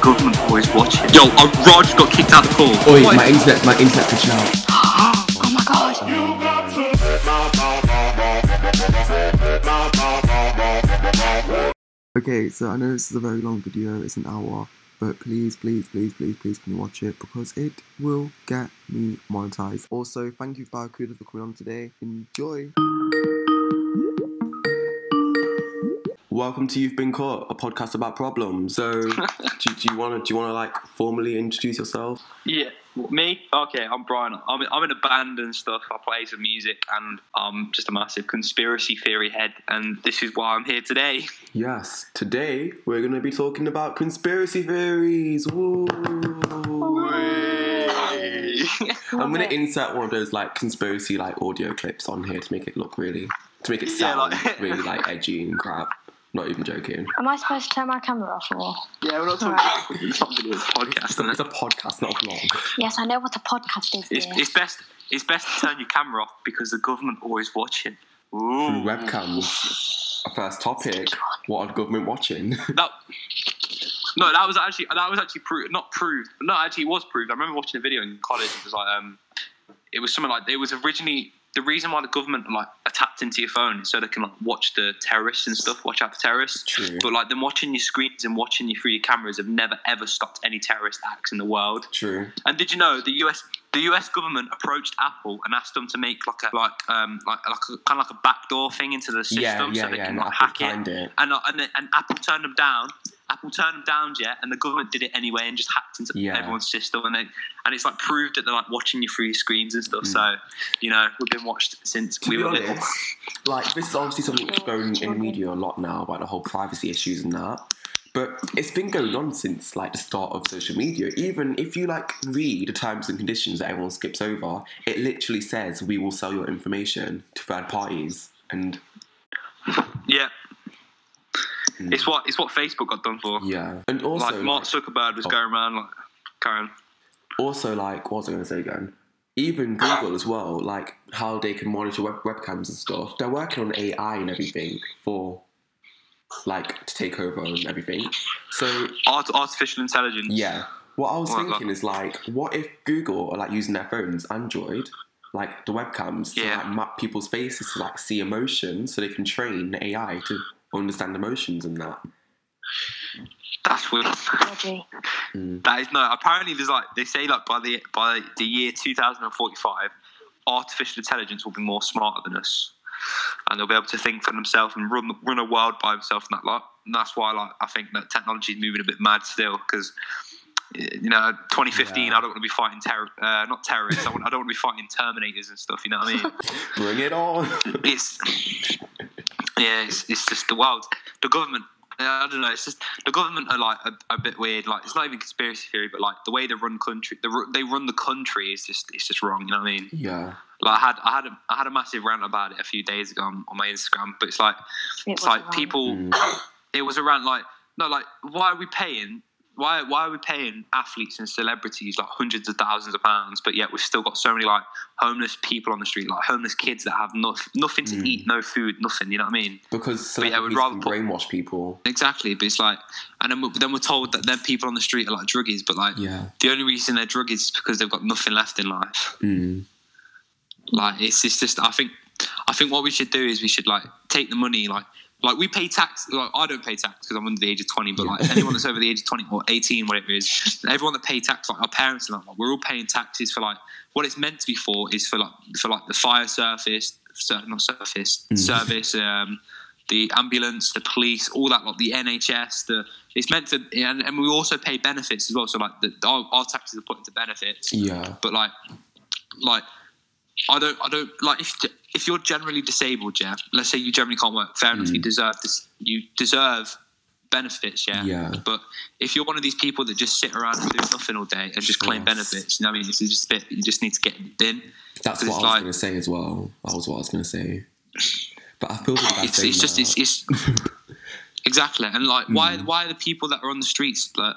Government always watching. Yo, uh, Raj got kicked out of the call. Oi, What? my internet, my internet glitched out. Oh my god. Okay, so I know this is a very long video, it's an hour, but please, please, please, please, please can you watch it because it will get me monetized. Also, thank you Barracuda for coming on today. Enjoy. Welcome to You've Been Caught, a podcast about problems. So, do, do you want to do you want to like formally introduce yourself? Yeah, me? Okay, I'm Brian. I'm, I'm in a band and stuff. I play some music and I'm just a massive conspiracy theory head. And this is why I'm here today. Yes. Today we're going to be talking about conspiracy theories. Woo! I'm gonna insert one of those like conspiracy like audio clips on here to make it look really to make it Yeah, sound like- really like edgy and crap. Not even joking. Am I supposed to turn my camera off or? yeah, we're not talking it's not video, it's a podcast. It's Isn't a, it's a podcast, not a vlog. Yes, I know what a podcast is. It's, it's best. It's best to turn your camera off because the government always watching. Through Ooh. webcams. Our first topic: What are government watching? That, no, that was actually that was actually proved. Not proved. No, actually, it was proved. I remember watching a video in college. It was like um, it was something like it was originally the reason why the government like tapped into your phone is so they can like watch the terrorists and stuff, watch out for terrorists. True. But like them watching your screens and watching you through your cameras have never ever stopped any terrorist acts in the world. True. And did you know the US the US government approached Apple and asked them to make like a like um like like a, kind of like a backdoor thing into the system Yeah, yeah, so they yeah. can like Apple hack it. it. And, uh, and and Apple turned them down. Apple turned them down, yet, and the government did it anyway and just hacked into Yeah. everyone's system and they, and it's like proved that they're like watching you through your screens and stuff. Mm. So you know we've been watched since To we be were honest, little. like this is obviously something that's going in the media a lot now about the whole privacy issues and that. But it's been going on since like the start of social media. Even if you like read the terms and conditions that everyone skips over, it literally says we will sell your information to third parties. And Yeah, Mm. it's what it's what Facebook got done for. yeah, and also like Mark Zuckerberg was Oh. going around like Karen. also like what was I going to say again? Even Google as well, like how they can monitor web- webcams and stuff. They're working on AI and everything for like to take over and everything. So Art, artificial intelligence. Yeah. What I was What, thinking is like, what if Google are like using their phones, Android, like the webcams, to like map people's faces to like see emotions, so they can train AI to understand emotions and that. That's weird. Mm. That is no. Apparently, there's like they say like by the by the year 2045, artificial intelligence will be more smarter than us, and they'll be able to think for themselves and run run a world by themselves and that lot. And that's why like I think that technology is moving a bit mad still because. You know, 2015. Yeah. I don't want to be fighting terror, uh, not terrorists. I, want, I don't want to be fighting Terminators and stuff. You know what I mean? Bring it on. it's yeah, it's, it's just the world. The government. I don't know. It's just the government are like a, a bit weird. Like it's not even conspiracy theory, but like the way they run country, the, they run the country is just it's just wrong. You know what I mean? yeah. Like I had I had a, I had a massive rant about it a few days ago on, on my Instagram, but it's like It it's like wrong. people. Mm. It was a rant like no, like why are we paying? Why, why are we paying athletes and celebrities like hundreds of thousands of pounds, but yet we've still got so many like homeless people on the street, like homeless kids that have no, nothing to Mm. eat, no food, nothing. You know what I mean? Because But yeah, I would rather put- brainwash people. Exactly, but it's like, and then we're, then we're told that then people on the street are like druggies, but like Yeah. the only reason they're druggies is because they've got nothing left in life. Mm. Like it's, it's just, I think, I think what we should do is we should like take the money, like, like we pay tax. Like I don't pay tax because I'm under the age of 20, but like anyone that's over the age of 20 or 18, whatever it is, everyone that pay tax, like our parents and like, we're all paying taxes for like what it's meant to be for is for like for like the fire surface, sur- not surface Mm. service, um, the ambulance, the police, all that, like the NHS, the it's meant to, and, and we also pay benefits as well. So like the, our, our taxes are put into benefits Yeah. but like like I don't I don't like if if you're generally disabled, yeah. Let's say you generally can't work. Fair enough. You Mm. deserve this. You deserve benefits, yeah. Yeah. But if you're one of these people that just sit around and do nothing all day and just claim Yes. benefits, you know what I mean? It's just a bit. You just need to get in the bin. That's what I was like- going to say as well. That was what I was going to say. But I feel really bad It's, it's just it's, it's exactly and like why Mm. why are the people that are on the streets like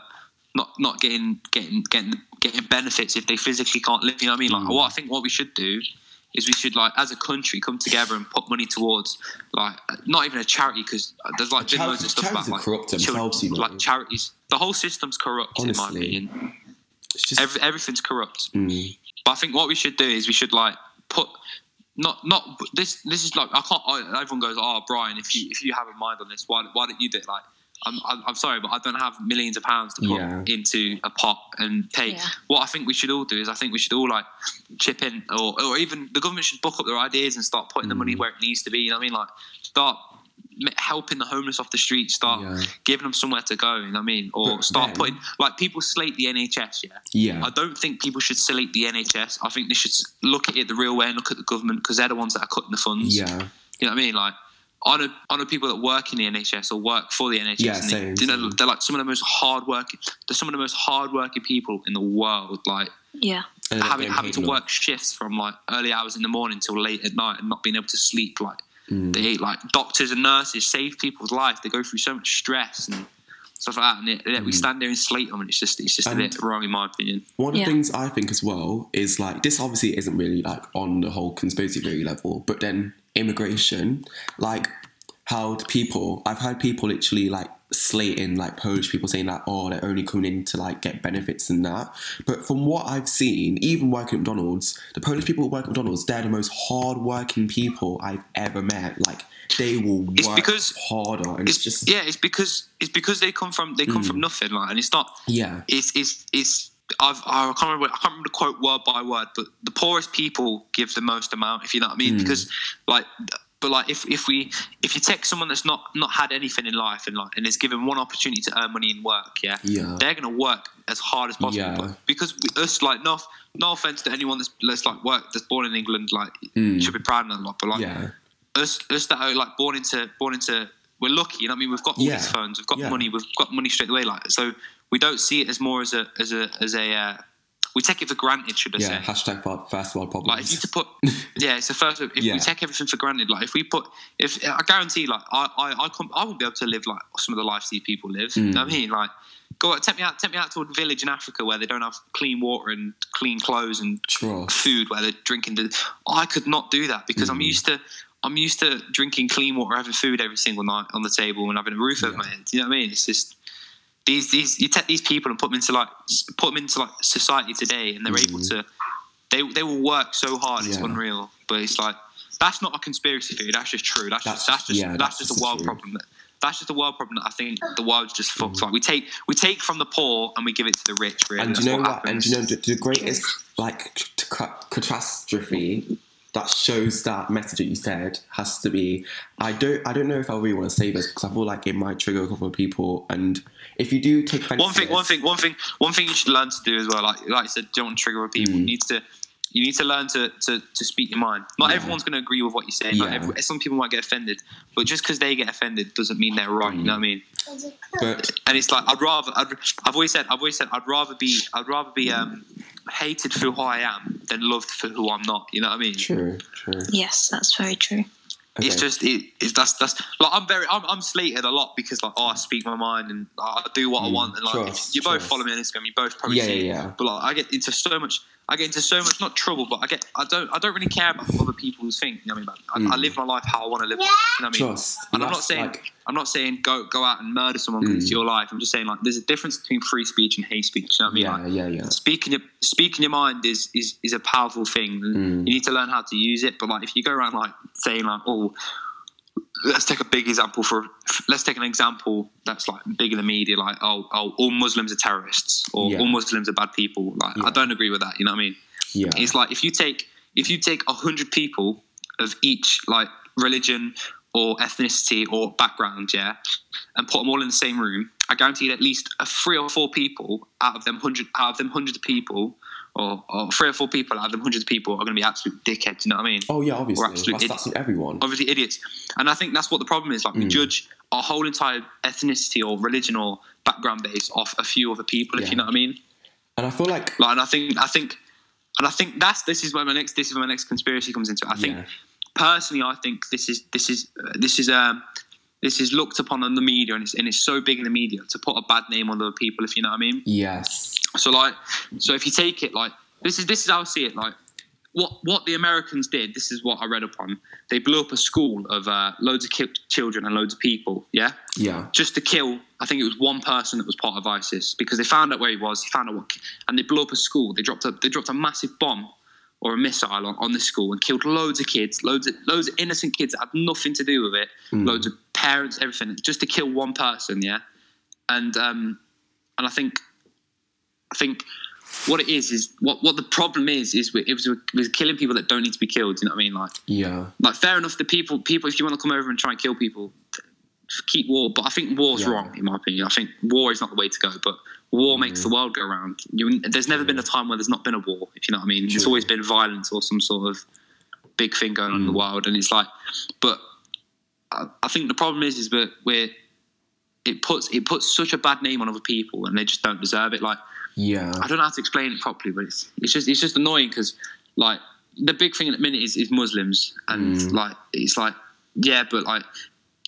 not not getting getting getting getting benefits if they physically can't live? You know what I mean? Like Mm. what I think what we should do is we should like as a country come together and put money towards like not even a charity because there's like been loads of stuff about like, children- themselves, you know. like charities. The whole system's corrupt in my Honestly. opinion. It's just Every, everything's corrupt. mm, But I think what we should do is we should like put not not this this is like I can't. I, everyone goes, oh Brian, if you if you have a mind on this, why why don't you do it? Like I'm I'm, I'm sorry, but I don't have millions of pounds to put Yeah. into a pot and pay. Yeah. What I think we should all do is I think we should all like chip in, or or even the government should book up their ideas and start putting the Mm. money where it needs to be. You know what I mean? Like start helping the homeless off the street. Start Yeah. giving them somewhere to go. You know what I mean? Or But start then- putting like people slate the NHS. Yeah. yeah, I don't think people should slate the NHS. I think they should look at it the real way and look at the government because they're the ones that are cutting the funds. yeah, You know what I mean? Like, I know, I know people that work in the NHS or work for the NHS. Yeah, and same, they, you know, same. they're like some of the most hard working. They're some of the most hard working people in the world. Like Yeah. Having having to work shifts from like early hours in the morning till late at night and not being able to sleep. Like Mm. they like doctors and nurses save people's life. They go through so much stress and stuff like that. And it, we Mm. stand there and slate them, and it's just it's just a And- bit wrong in my opinion. One of Yeah. the things I think as well is like this obviously isn't really like on the whole conspiracy theory level, but then immigration, like how the people I've had people literally like slating like Polish people saying that oh they're only coming in to like get benefits and that. But from what I've seen, even working at McDonald's, the Polish people who work at McDonald's, they're the most hard working people I've ever met. Like they will It's work because- harder and it's, it's just yeah, it's because it's because they come from they come Mm. from nothing, like, and it's not. yeah. It's it's it's. I've, I can't remember. I can't remember the quote word by word, but the poorest people give the most amount. If you know what I mean, Mm. because like, but like if if we if you take someone that's not not had anything in life and like and is given one opportunity to earn money and work, yeah, Yeah. they're gonna work as hard as possible. Yeah. Because we, us like no no offense to anyone that's, that's like work that's born in England, like Mm. should be proud of that a lot, but like Yeah. us us that are like born into born into we're lucky you know what I mean we've got all Yeah. these phones we've got money we've got money straight away like so we don't see it as more as a as a as a uh, we take it for granted should I say. Yeah. say Hashtag first world problems. like if you to put yeah it's the first if Yeah. we take everything for granted like if we put if I guarantee like I I I, can't, I won't be able to live like some of the lives these people live you know what I Mm. mean like go take me out take me out to a village in Africa where they don't have clean water and clean clothes and food where they're drinking the I could not do that because I'm Mhm. used to I'm used to drinking clean water, having food every single night on the table and having a roof over my head. You know what I mean? It's just these these you take these people and put them into like put them into like society today and they're able Mhm. to they they will work so hard it's Yeah. unreal. But it's like that's not a conspiracy theory, that's just true. That's, That's- just that's just yeah, that's, that's just a world problem that that's just a world problem that I think the world's just fucked. Mhm. Like we take we take from the poor and we give it to the rich. Really, and you know what what? And you know the, the greatest like c- catastrophe that shows that message that you said has to be. I don't. I don't know if I really want to say this because I feel like it might trigger a couple of people. And if you do take one to thing, one thing, one thing, one thing you should learn to do as well. Like, like I said, don't trigger other people. Mm. You need to, you need to learn to, to, to speak your mind. Not Yeah. everyone's going to agree with what you say. Not Yeah. every, some people might get offended, but just because they get offended doesn't mean they're right. You know what I mean? But And it's like I'd rather. I'd, I've always said. I've always said. I'd rather be. I'd rather be um, hated for who I am than loved for who I'm not. You know what I mean? true, true. Yes, that's very true. Okay. It's just it, it's that's that's like I'm very I'm, I'm slated a lot because like oh I speak my mind and I do what I Mm, want and like trust, you both trust. follow me on Instagram you both probably yeah, see it. yeah, yeah. but like I get into so much I get into so much not trouble but I get I don't I don't really care about what other people's think you know what I mean I, I Mm. live my life how I want to live my life, you know what I mean Trust. and I'm not saying like- I'm not saying go go out and murder someone because Mm. it's your life I'm just saying like there's a difference between free speech and hate speech you know what I mean yeah, like yeah, yeah. speaking your speaking your mind is is, is a powerful thing. Mm. You need to learn how to use it. But like if you go around like saying like, oh, let's take a big example for let's take an example that's like big in the media, like oh, oh all Muslims are terrorists or Yeah. all Muslims are bad people. Like Yeah. I don't agree with that. You know what I mean? Yeah. It's like if you take if you take a hundred people of each like religion or ethnicity or background, yeah, and put them all in the same room, I guarantee that at least a three or four people out of them hundred out of them hundred people, or, or three or four people out of hundreds of people are going to be absolute dickheads. You know what I mean? Oh yeah, obviously. absolute That's, that's everyone. Obviously, idiots. And I think that's what the problem is. Like we Mm. judge our whole entire ethnicity or religion or background base off a few other people. If you know what I mean? And I feel like Like, and I think I think. And I think that's this is where my next this is where my next conspiracy comes into it. I think yeah, personally, I think this is this is uh, this is um this is looked upon in the media, and it's and it's so big in the media to put a bad name on other people. If you know what I mean. yes, So like, so if you take it like this is this is how I see it. Like, what what the Americans did. This is what I read upon. They blew up a school of uh, loads of ki- children and loads of people. Yeah, Yeah. just to kill. I think it was one person that was part of ISIS because they found out where he was. He found out what, and they blew up a school. They dropped a they dropped a massive bomb or a missile on, on the school and killed loads of kids, loads of loads of innocent kids that had nothing to do with it. Loads of parents, everything, just to kill one person. Yeah, and um, and I think I think what it is is what what the problem is is it was, it was killing people that don't need to be killed. You know what I mean? Like Yeah. like fair enough. The people people if you want to come over and try and kill people, keep war. But I think war's Yeah. wrong in my opinion. I think war is not the way to go. But war makes Mm-hmm. the world go round. You, there's never been a time where there's not been a war. If you know what I mean, it's always been violence or some sort of big thing going on in the Mm. world. And it's like, but I, I think the problem is is that we're it puts it puts such a bad name on other people, and they just don't deserve it. Like Yeah. I don't know how to explain it properly, but it's it's just it's just annoying because like the big thing at the minute is, is Muslims, and Mm. like it's like yeah, but like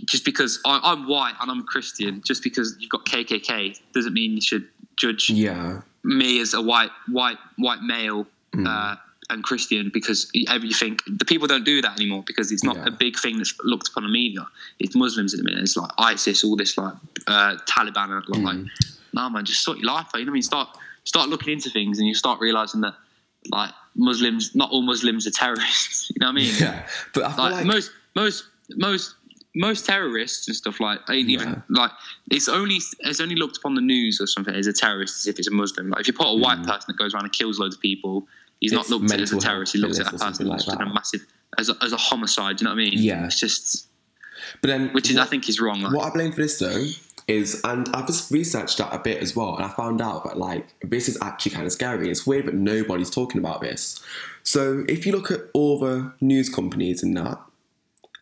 just because I, I'm white and I'm a Christian, just because you've got KKK doesn't mean you should judge Yeah. me as a white white white male Mm. uh, and Christian because everything the people don't do that anymore because it's not Yeah. a big thing that's looked upon in the media. It's Muslims at the minute. It's like ISIS, all this like uh, Taliban, and like, like Mm. nah, man, just sort your life out. You know what I mean? Start start looking into things and you start realizing that like Muslims, not all Muslims are terrorists. You know what I mean? Yeah. But I feel like, like, most most most most terrorists and stuff like ain't Yeah. even like it's only it's only looked upon the news or something as a terrorist as if it's a Muslim. Like if you put a white person that goes around and kills loads of people, he's not Mm. Looked at as a terrorist. He looks at that person as like just a massive as a, as a homicide. Do you know what I mean? Yeah. It's just but then which is what- I think is wrong. Like, What I blame for this though is, and I've just researched that a bit as well, and I found out that like this is actually kind of scary. It's weird that nobody's talking about this. So if you look at all the news companies and that,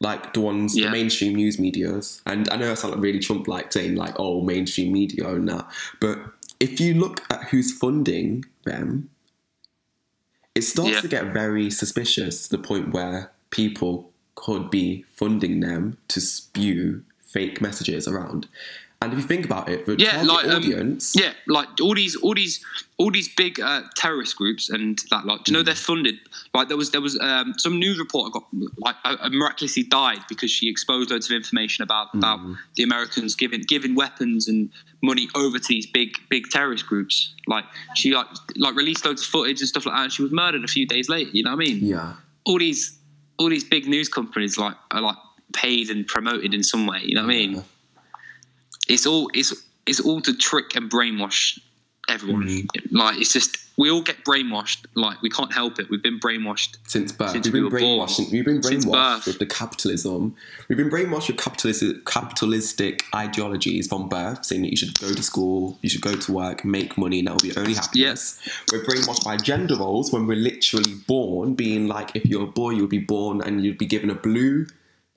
like the ones, Yeah. the mainstream news medias, and I know I sound like really Trump like saying like, oh, mainstream media and that, but if you look at who's funding them, it starts Yeah. to get very suspicious to the point where people could be funding them to spew fake messages around. And if you think about it, the Yeah, like, um, Yeah, like all these, all these, all these big uh, terrorist groups and that. Like, do you know Mm. they're funded? Like there was, there was um, some news reporter got like uh, miraculously died because she exposed loads of information about about Mm. the Americans giving giving weapons and money over to these big big terrorist groups. Like she like like released loads of footage and stuff like that. And she was murdered a few days later. You know what I mean? yeah, All these, all these big news companies like are like paid and promoted in some way. You know what I mean? It's all it's it's all to trick and brainwash everyone. Mm-hmm. Like it's just we all get brainwashed. Like we can't help it. We've been brainwashed. since birth, Since we've we been born. brainwashed. We've been brainwashed with the capitalism. We've been brainwashed with capitalistic, capitalistic ideologies from birth, saying that you should go to school, you should go to work, make money, and that will be your only happiness. We're brainwashed by gender roles when we're literally born, being like, if you're a boy, you'll be born and you'd be given a blue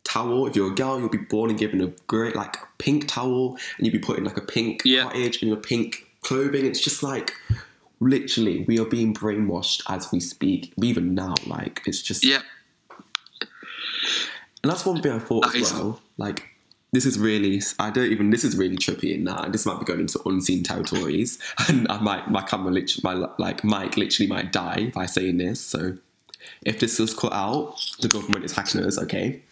towel. If you're a girl, you'll be born and given a great like pink towel, and you'll be put in like a pink Yeah. cottage in your pink clothing. It's just like literally we are being brainwashed as we speak even now. Like it's just Yeah, and that's one thing i thought That as is- well. Like this is really i don't even this is really trippy that. This might be going into unseen territories. And i might my camera literally my like mic literally might die by saying this. So if this is cut out the government is hacking us okay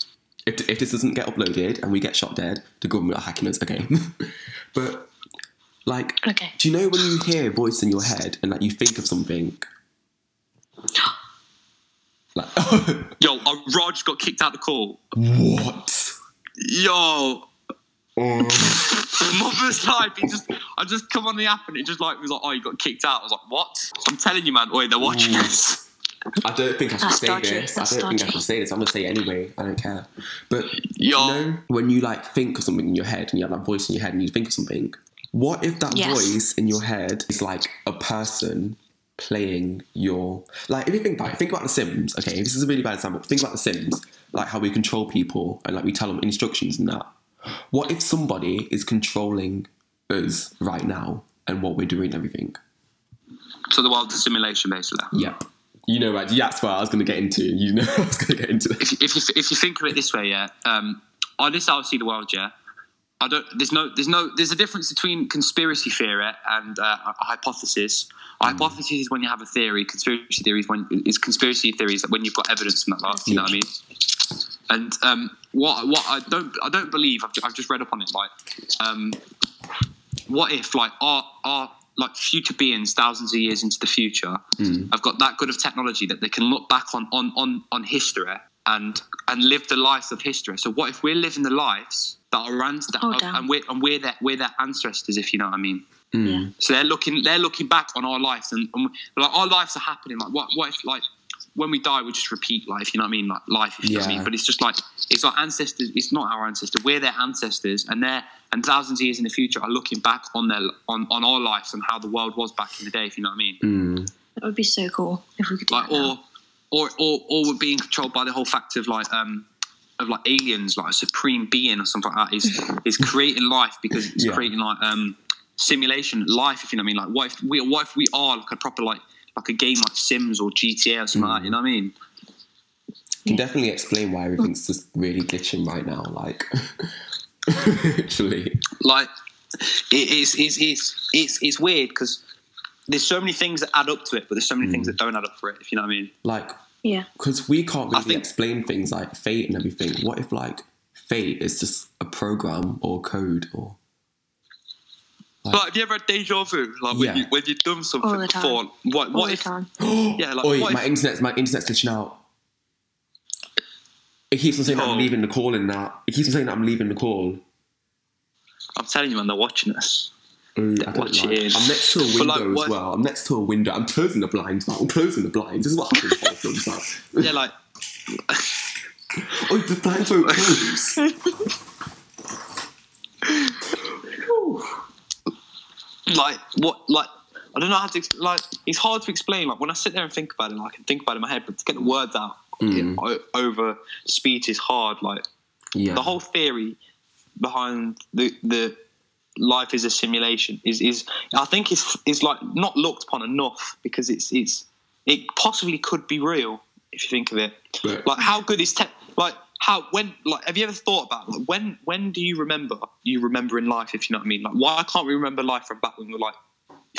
if, if this doesn't get uploaded and we get shot dead the government are hacking us again. but like Okay. do you know when you hear a voice in your head and like you think of something like yo, uh, Raj got kicked out of the call. what Yo, my first life. He just, I just come on the app and it just like was like, oh, you got kicked out. I was like, what? I'm telling you, man. Wait, they're watching us. I don't think I should say dodgy, this. I don't think I dodgy. should say this. I'm gonna say it anyway. I don't care. But Yo. you know, when you like think of something in your head and you have that voice in your head and you think of something, what if that Yes. voice in your head is like a person playing your like if you think about it, think about the Sims, okay, this is a really bad example. Think about the Sims, like how we control people and like we tell them instructions and that. What if somebody is controlling us right now and what we're doing and everything? So the world's a simulation, basically. Yep. You know, right? That's what I was going to get into. You know, I was going to get into this. if, if, you, if you think of it this way, yeah, um, on this I see the world, yeah, I don't. There's no. There's no. There's a difference between conspiracy theory and uh, a hypothesis. A hypothesis is when you have a theory. Conspiracy theories when is conspiracy theories that when you've got evidence and that. Like, you know what I mean? And um, what what I don't I don't believe I've, I've just read up on it. Like, um, what if like our our like future beings thousands of years into the future hmm. I've got that good of technology that they can look back on on on, on history and and live the life of history. So what if we're living the lives that are ans- that Oh, are- and we're and we're their we're their ancestors, if you know what I mean. Hmm. Yeah. So they're looking they're looking back on our lives and, and like our lives are happening. Like what what if like when we die we just repeat life, you know what I mean? Like life, if you know what I mean. But it's just like it's our ancestors. It's not our ancestors. We're their ancestors, and they're and thousands of years in the future are looking back on their on, on our lives and how the world was back in the day. If you know what I mean. Mm. That would be so cool if we could do Like that. or now. or or or we're being controlled by the whole fact of like um of like aliens, like a supreme being or something like that is is creating life because it's Yeah. creating like um simulation life. If you know what I mean. Like what if we what if we are like a proper like like a game like Sims or GTA or something like that. Hmm. You know what I mean? You can definitely explain why everything's just really glitching right now. Like, actually, Like it is it's it's it's it's weird because. There's so many things that add up to it, but there's so many things hmm. that don't add up for it. If you know what I mean. like Yeah. because we can't really think- explain things like fate and everything. What if like fate is just a program or code or But have you ever had deja vu? Like when, Yeah. you, when you've done something All the time. before. What, All what the if? time. Yeah, like Oi, what my if, internet's my internet's glitching out. It keeps on saying that Oh. I'm leaving the call in that. It keeps on saying that I'm leaving the call. I'm telling you, man, they're watching us. Mm, I don't Watch like- it. I'm next to a window like, as what- well. I'm next to a window. I'm closing the blinds now. I'm closing the blinds. This is what happens in horror films now. Yeah, like Oh, the blinds won't close. like what like I don't know how to like it's hard to explain like when I sit there and think about it like, I can think about it in my head but to get the words out Mm. o- over speech is hard like Yeah. the whole theory behind the the life is a simulation is is I think is is like not looked upon enough because it's it's it possibly could be real if you think of it But- like how good is tech like how when like have you ever thought about like when when do you remember you remember in life if you know what I mean like why can't we remember life from back when we were like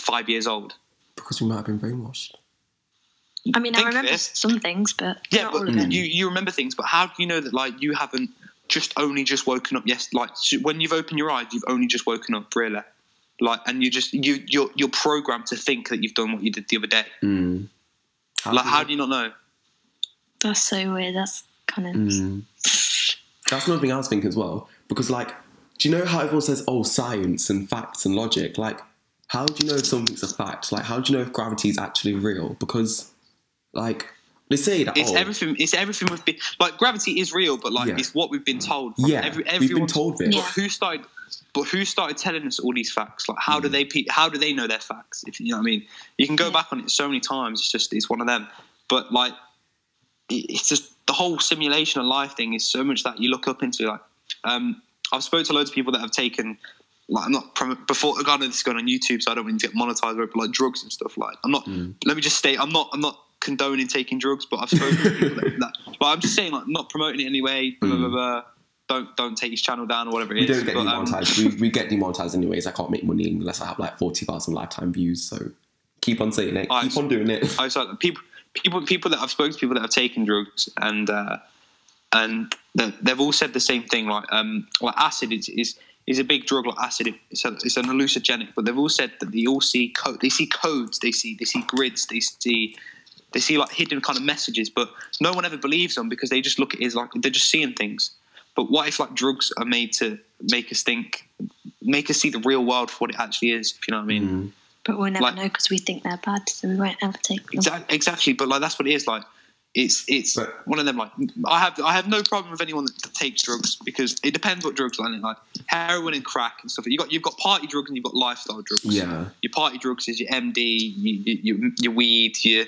five years old because we might have been brainwashed. I mean, I remember some things, but yeah not but all of it. you you remember things but how do you know that like you haven't just only just woken up yes like so when you've opened your eyes you've only just woken up really like and you just you you're you're programmed to think that you've done what you did the other day Mm. like how do you not know That's so weird. That's kind of. Mm. That's another thing I was thinking as well. Because, like, do you know how everyone says, oh, science and facts and logic? Like, how do you know if something's a fact? Like, how do you know if gravity is actually real? Because, like, they say that. it's oh, everything it's everything we've been like gravity is real but like Yeah. it's what we've been told from Yeah, every, we've been told this. but Yeah. who started but who started telling us all these facts like how do they pe- how do they know their facts if you know what i mean you can go Yeah. back on it so many times it's just it's one of them but like it- it's just the whole simulation of life thing is so much that you look up into like um i've spoken to loads of people that have taken like I'm not prom- before I know this is going on YouTube, so I don't want to get monetized, but like drugs and stuff. Like I'm not. Let me just state, I'm not. I'm not condoning taking drugs, but I've spoken to people that, that. But I'm just saying, like, not promoting it anyway. Blah, blah, blah, blah. Don't don't take his channel down or whatever it we is. don't get but, um, demonetized. we, we get demonetized anyways. I can't make money unless I have like 40,000 lifetime views. So keep on saying it. Alright. Keep on doing it. I was like people, people, people that I've spoken to, people that have taken drugs, and uh, and they- they've all said the same thing. Like, um, like acid is is, is a big drug. Like acid, it's a, it's an hallucinogenic. But they've all said that they all see code. They see codes. They see they see grids. They see they see like hidden kind of messages. But no one ever believes them because they just look at it as like they're just seeing things. But what if like drugs are made to make us think, make us see the real world for what it actually is? If you know what I mean. Mm. But we'll never Like- know because we think they're bad, so we won't ever take them. Exactly, exactly. But like that's what it is. Like it's it's But- one of them. Like I have I have no problem with anyone that, that takes drugs because it depends what drugs are. Like heroin and crack and stuff. You got you've got party drugs and you've got lifestyle drugs. Yeah. Your party drugs is your MD, your your, your, your weed, your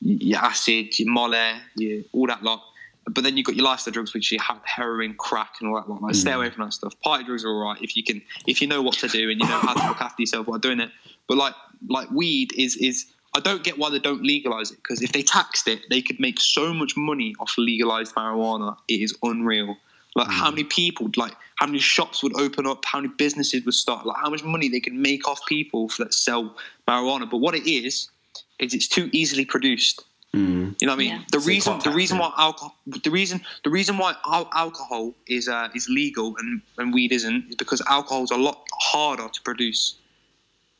your acid, your molly, your all that lot. But then you've got your lifestyle drugs, which you have heroin, crack, and all that lot. Like, Stay mm. away from that stuff. Party drugs are all right if you can, if you know what to do and you know how to look after yourself while doing it. But like, like weed is is. I don't get why they don't legalize it because if they taxed it, they could make so much money off legalized marijuana. It is unreal. Like how mm. many people, like how many shops would open up, how many businesses would start, like how much money they could make off people that sell marijuana. But what it is, is it's too easily produced. Mm. You know what I mean? Yeah. The So reason, can't the reason it. why alcohol, the reason, the reason why al- alcohol is uh, is legal and, and weed isn't is because alcohol is a lot harder to produce.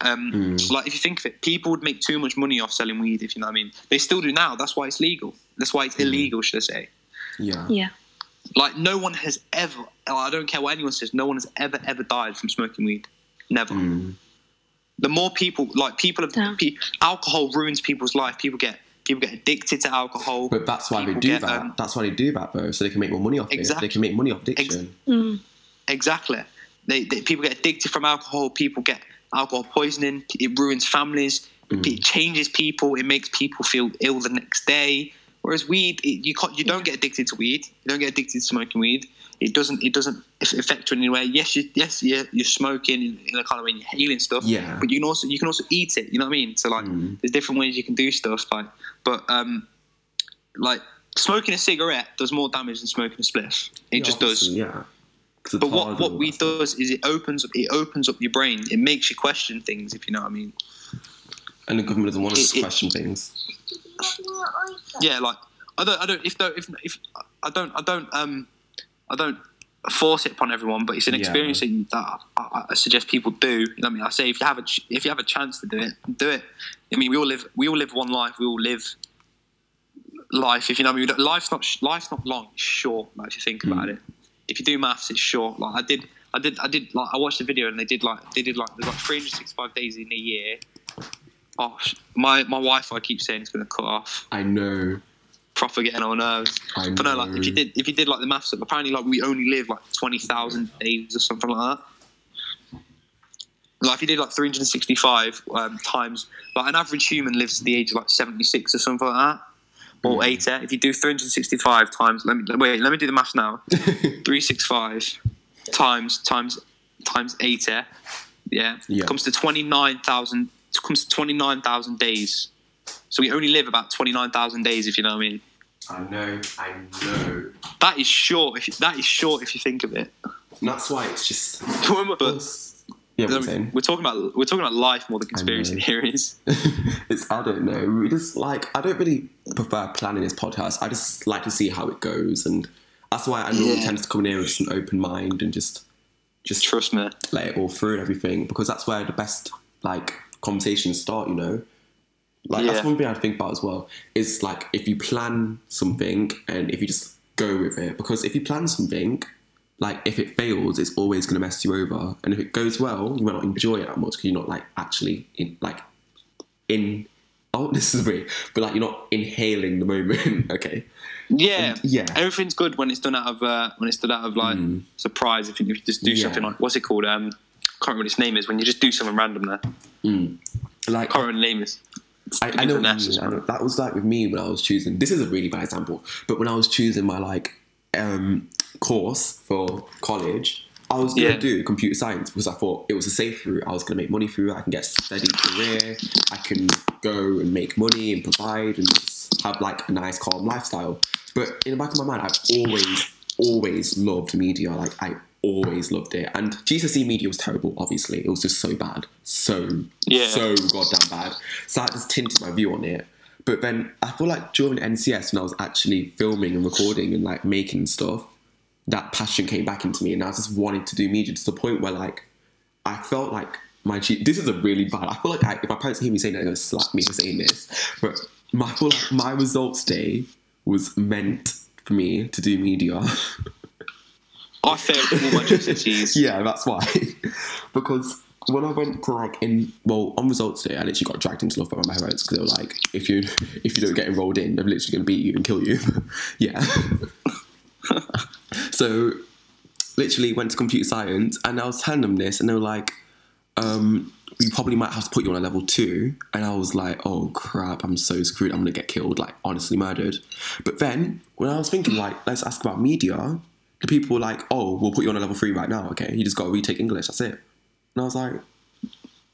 Um, Mm. Like if you think of it, people would make too much money off selling weed. If you know what I mean, they still do now. That's why it's legal. That's why it's Mm. illegal, should I say? Yeah. Yeah. Like no one has ever. I don't care what anyone says. No one has ever ever died from smoking weed. Never. Mm. The more people, like people have, Yeah. pe- alcohol ruins people's life. People get people get addicted to alcohol. But that's why they do get, that. um, that's why they do that, though, so they can make more money off it. Exactly. They can make money off addiction. Mm. Exactly. They, they people get addicted from alcohol. People get alcohol poisoning. It ruins families. Mm. It changes people. It makes people feel ill the next day. Whereas weed, it, you can't, you don't get addicted to weed. You don't get addicted to smoking weed. It doesn't it doesn't affect you in any way. Yes, you, yes, you're, you're smoking in, in a kind of way, you're healing stuff. Yeah. But you can also you can also eat it. You know what I mean? So like, Mm. there's different ways you can do stuff. Like, but um, like smoking a cigarette does more damage than smoking a spliff. It Yeah, just does. Yeah. But what, what weed does is it opens up it opens up your brain. It makes you question things, if you know what I mean. And the government doesn't want us It- to it- question things. Yeah, like I don't I don't if though if if I don't I don't um I don't force it upon everyone, but it's an Yeah. experience that, I, I suggest people do. You know what I mean? I say if you have a ch- if you have a chance to do it, do it. I mean, we all live we all live one life. We all live life. If you know what I mean, life's not sh- life's not long. It's short. Like if you think about it, if you do maths, it's short. Like I did. I did. I did. Like I watched the video and they did like they did like there's like 365 days in a year. Oh, my my Wi-Fi keeps saying it's going to cut off. I know. Proper getting on nerves. I know. But no, like if you did if you did like the maths, apparently like we only live like 20,000 days or something like that. Like if you did like 365 um, times, like an average human lives to the age of like 76 or something like that, or Mm. 80. If you do 365 times, let me wait, let me do the maths now. 365 times times times 80, yeah, Yeah. comes to 29,000. Comes to 29,000 days. So we only live about 29,000 days, if you know what I mean. I know. I know. That is short. If that is short if you think of it. And that's why it's just. but yeah, what I I'm mean, saying. we're talking about we're talking about life more than conspiracy theories. it's I don't know. We just like I don't really prefer planning this podcast. I just like to see how it goes, and that's why I normally Yeah. tend to come in here with an open mind and just just Trust me. let it all through and everything because that's where the best like conversations start. You know, like Yeah. that's one thing I think about as well. Is like if you plan something and if you just go with it, because if you plan something. Like if it fails, it's always going to mess you over, and if it goes well, you might not enjoy it that much because you're not like actually in like in oh this is weird but like you're not inhaling the moment okay Yeah, yeah. Everything's good when it's done out of uh, when it's done out of like Mm. surprise. If you, if you just do Yeah. something like what's it called? Um, can't remember what its name is. When you just do something random there. mm. like Can't remember name is. I, I know, what you Finesse mean, I know that was like with me when I was choosing this is a really bad example but when I was choosing my like um course for college I was gonna Yeah. do computer science because I thought it was a safe route. I was gonna make money through. I can get a steady career. I can go and make money and provide and just have like a nice calm lifestyle. But in the back of my mind, I've always, always loved media. Like I always loved it. And GCSE media was terrible. Obviously, it was just so bad, so Yeah. so goddamn bad. So that just tinted my view on it. But then I feel like during NCS when I was actually filming and recording and like making stuff, that passion came back into me and I just wanted to do media to the point where like I felt like my G- this is a really bad. I feel like I, if my parents hear me saying that, they're gonna slap me for saying this. But my I feel like my results day was meant for me to do media. I failed all my GCSEs. yeah, that's why. because when I went to like in well on results day, I literally got dragged into love by my parents because they were like, if you if you don't get enrolled in, they're literally gonna beat you and kill you. yeah. so literally went to computer science and I was telling them this and they were like, um, we probably might have to put you on a level two. And I was like, oh crap, I'm so screwed. I'm gonna get killed, like honestly murdered. But then when I was thinking like, let's ask about media, the people were like, oh, we'll put you on a level three right now. Okay, you just got to retake English. That's it. And I was like,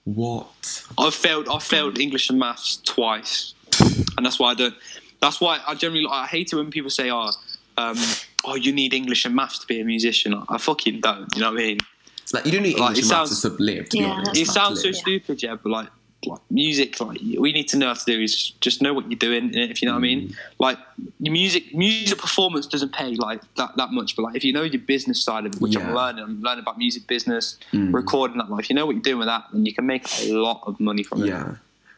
what? I've failed. I failed English and maths twice, and that's why I don't. That's why I generally I hate it when people say, "Oh, um, oh, you need English and maths to be a musician. I, I fucking don't. You know what I mean? It's like you don't need Like, English it and maths to sounds- sub- live. To be honest. it sounds so live. stupid, yeah, but like, like music, like we need to know how to do is just know what you're doing. If you know what I mean, like your music, music performance doesn't pay like that, that much. But like, if you know your business side of it, which I'm learning, I'm learning about music business, Mm. recording that. Like, if you know what you're doing with that, then you can make a lot of money from it. Yeah.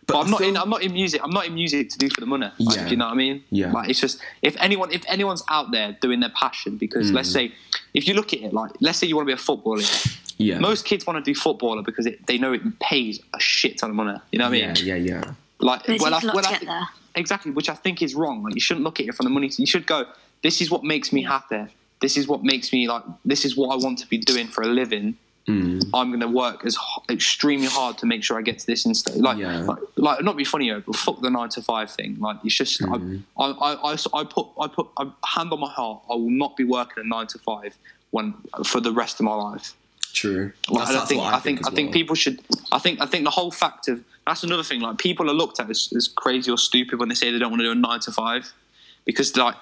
But, I'm not in. I'm not in music. I'm not in music to do for the money. Like, Yeah. Do you know what I mean? Yeah. Like it's just if anyone if anyone's out there doing their passion, because Mm. let's say if you look at it like let's say you want to be a footballer. Yeah. Most kids want to do footballer because it, they know it pays a shit ton of money. You know what I mean? Yeah, yeah, yeah. Like, But well, I, takes a lot well, I get exactly, which I think is wrong. Like, you shouldn't look at it from the money. You should go, this is what makes me happy. This is what makes me like. This is what I want to be doing for a living. Mm. I'm going to work as extremely hard to make sure I get to this instead. Like, Yeah. like, like, not be funny, but fuck the nine to five thing. Like, it's just, Mm. I, I, I, I put, I put, I hand on my heart. I will not be working a nine to five when for the rest of my life. True. Like, That's, I that's think, what I think, as I think people should. I think, I think the whole fact of that's another thing. Like people are looked at as, as crazy or stupid when they say they don't want to do a nine to five, because like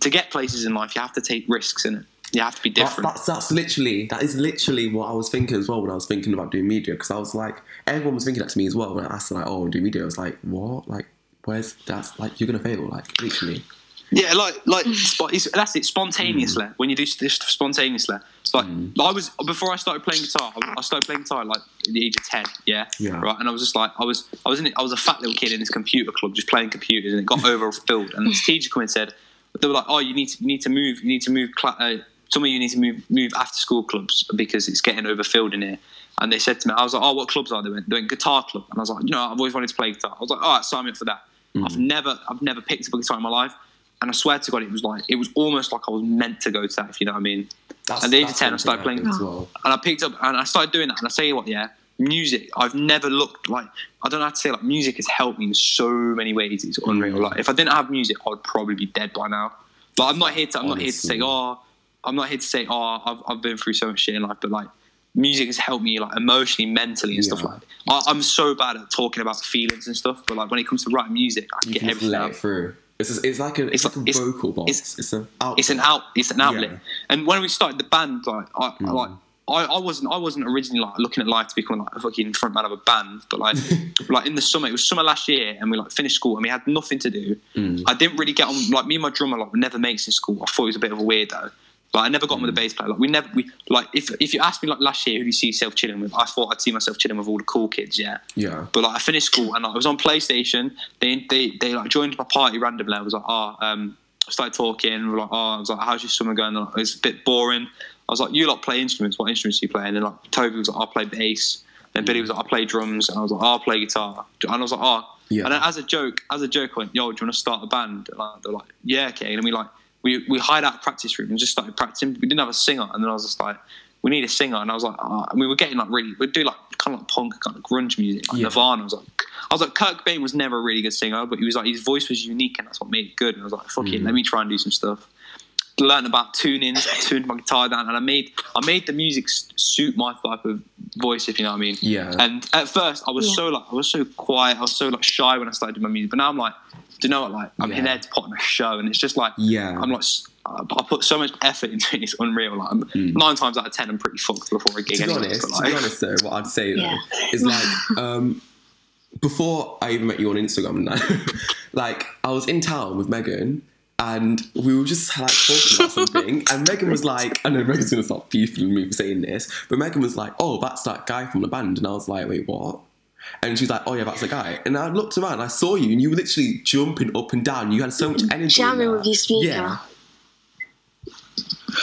to get places in life, you have to take risks in it. You have to be That's, different. that's that's literally that is literally what I was thinking as well when I was thinking about doing media because I was like everyone was thinking that to me as well when I asked like oh do media I was like what like where's that's like you're gonna fail like literally Yeah, like like that's it. Spontaneously, mm. when you do this spontaneously, it's like mm. I was before I started playing guitar. I I started playing guitar like at the age of ten. Yeah, Yeah. right. And I was just like I was I was in I was a fat little kid in this computer club just playing computers, and it got overfilled. And this teacher came and said they were like, oh, you need to you need to move you need to move. Cla- uh, some of you need to move move after school clubs because it's getting overfilled in here. And they said to me, I was like, oh, what clubs are they? They went guitar club, and I was like, you know, I've always wanted to play guitar. I was like, all right, sign me up for that. Mm. I've never I've never picked up a guitar in my life. And I swear to God, it was like it was almost like I was meant to go to that. If you know what I mean. that's, At the age of 10, I started playing- well And I picked up and I started doing that. And I say what, yeah, music. I've never looked like I don't know how to say like music has helped me in so many ways. It's unreal. Mm. Like if I didn't have music, I'd probably be dead by now. But I'm not here to. I'm not here to say, oh, I'm not here to say, oh, I've, I've been through so much shit in life. But like, music has helped me like emotionally, mentally, and stuff Yeah. like. I, I'm so bad at talking about feelings and stuff. But like when it comes to writing music, I can you get can everything let out. it through it's it's like a it's, It's like a it's- vocal box it's- it's, an outlet. it's an out it's an outlet Yeah. and when we started the band like i Mm. like I, I wasn't I wasn't originally like looking at life to become like a fucking front man of a band, but like like in the summer it was summer last year and we like finished school and we had nothing to do. Mm. I didn't really get on like me and my drummer like never mates in school. I thought he was a bit of a weirdo. Like I never got on with the mm. bass player. Like we never we like if if you asked me like last year who do you see yourself chilling with, I thought I'd see myself chilling with all the cool kids, yeah. yeah But like I finished school and like, I was on PlayStation. They they they like joined my party randomly. I was like, oh, um, I started talking. We were like, oh, I was like, how's your summer going? Like, it's a bit boring. I was like, you lot play instruments. What instruments do you play? And then like Toby was like, I play bass. And Billy mm. was like, I play drums. And I was like, oh, I play guitar. And I was like, oh. Yeah. And then as a joke, as a joke, I went, yo, do you want to start a band? And like, they're like, yeah, okay. And we like we we hired out a practice room and just started practicing. We didn't have a singer, and then I was just like, we need a singer. And I was like, oh. and we were getting like really, we'd do like kind of like punk, kind of grunge music, like Yeah. Nirvana. I was like, I was like, Kurt Cobain was never a really good singer, but he was like, his voice was unique, and that's what made it good. And I was like, fuck it, Mm. let me try and do some stuff. Learned about tunings, I tuned my guitar down, and I made I made the music suit my type of voice, if you know what I mean. yeah And at first, I was Yeah. so like I was so quiet, I was so like shy when I started doing my music. But now I'm like, do you know what? Like I'm Yeah. in there to put on a show, and it's just like yeah I'm like I put so much effort into it. It's unreal. Like Mm. nine times out of ten, I'm pretty fucked before a gig. to be anyway, honest, but, to be honest though, what I'd say though is like um, before I even met you on Instagram and like I was in town with Megan and we were just like talking about something and Megan was like, I know Megan's gonna start beefing me for saying this, but Megan was like, oh, that's that guy from the band, and I was like, wait, what? And she's like, oh yeah, that's the guy. And I looked around, I saw you, and you were literally jumping up and down. You had so much energy. Jamming with your speaker. Yeah.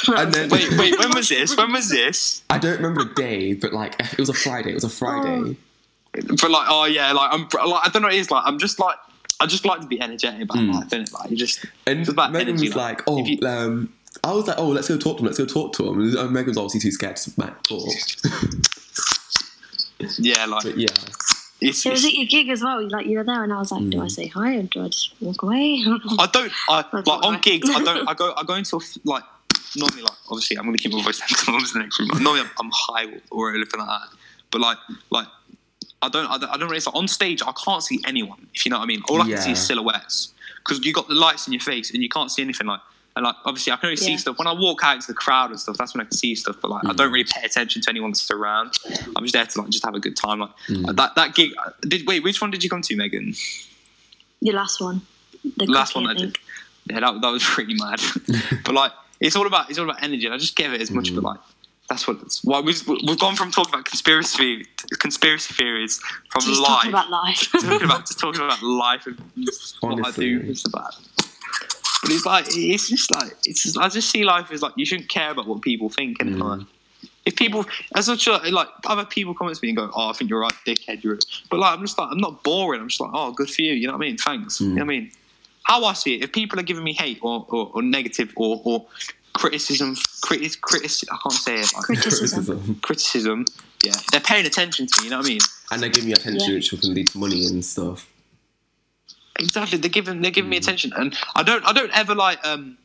And then Wait, wait. When was this? When was this? I don't remember the day, but like it was a Friday. It was a Friday. Oh. But like, oh yeah, like I'm like I don't know. What it is like I'm just like I just like to be energetic about Mm. life, innit? Like you just And It's about Megan energy, was like, like, "Oh, you- um, I was like, oh, let's go talk to him. Let's go talk to him." And uh, Megan was obviously too scared to like, talk. yeah, like but yeah, it's, It was at your gig as well. Like you were there, and I was like, "Do I say hi or do I just walk away?" I don't. I That's like on alright. gigs. I don't. I go. I go into a f- like normally like obviously I'm gonna keep my voice down because I'm in the next room. Normally I'm, I'm high or anything like that. But like like I don't. I don't. I don't really. Like, on stage, I can't see anyone. If you know what I mean. All I can see is silhouettes because you got the lights in your face and you can't see anything. Like And like obviously, I can only see stuff when I walk out into the crowd and stuff. That's when I can see stuff. But like, I don't mm. really pay attention to anyone that's around. I'm just there to like just have a good time. Like mm. uh, that that gig. Uh, did wait? Which one did you come to, Megan? Your last one. The last cookie, one I think. did. Yeah, that, that was pretty mad. but like, it's all about it's all about energy. And I just give it as much. of But mm. like, that's what it's. Why we've we've gone from talking about conspiracy conspiracy theories from Just life talking about life. talking about just talking about life and just what I do. It's about. But it's like it's just like it's. Just, I just see life as like you shouldn't care about what people think and mm. like. If people, as much as like other people come to me and go, "Oh, I think you're right, dickhead," you're. But like, I'm just like, I'm not boring. I'm just like, "Oh, good for you." You know what I mean? Thanks. You know mm. what I mean? How I see it, if people are giving me hate or or, or negative or or criticism, critic, critic, I can't say it. Like, Criticism. Criticism. criticism. Yeah, they're paying attention to me. You know what I mean? And they give me attention, Yeah. which can lead to money and stuff. Exactly, they're giving they're giving me attention, and I don't I don't ever like um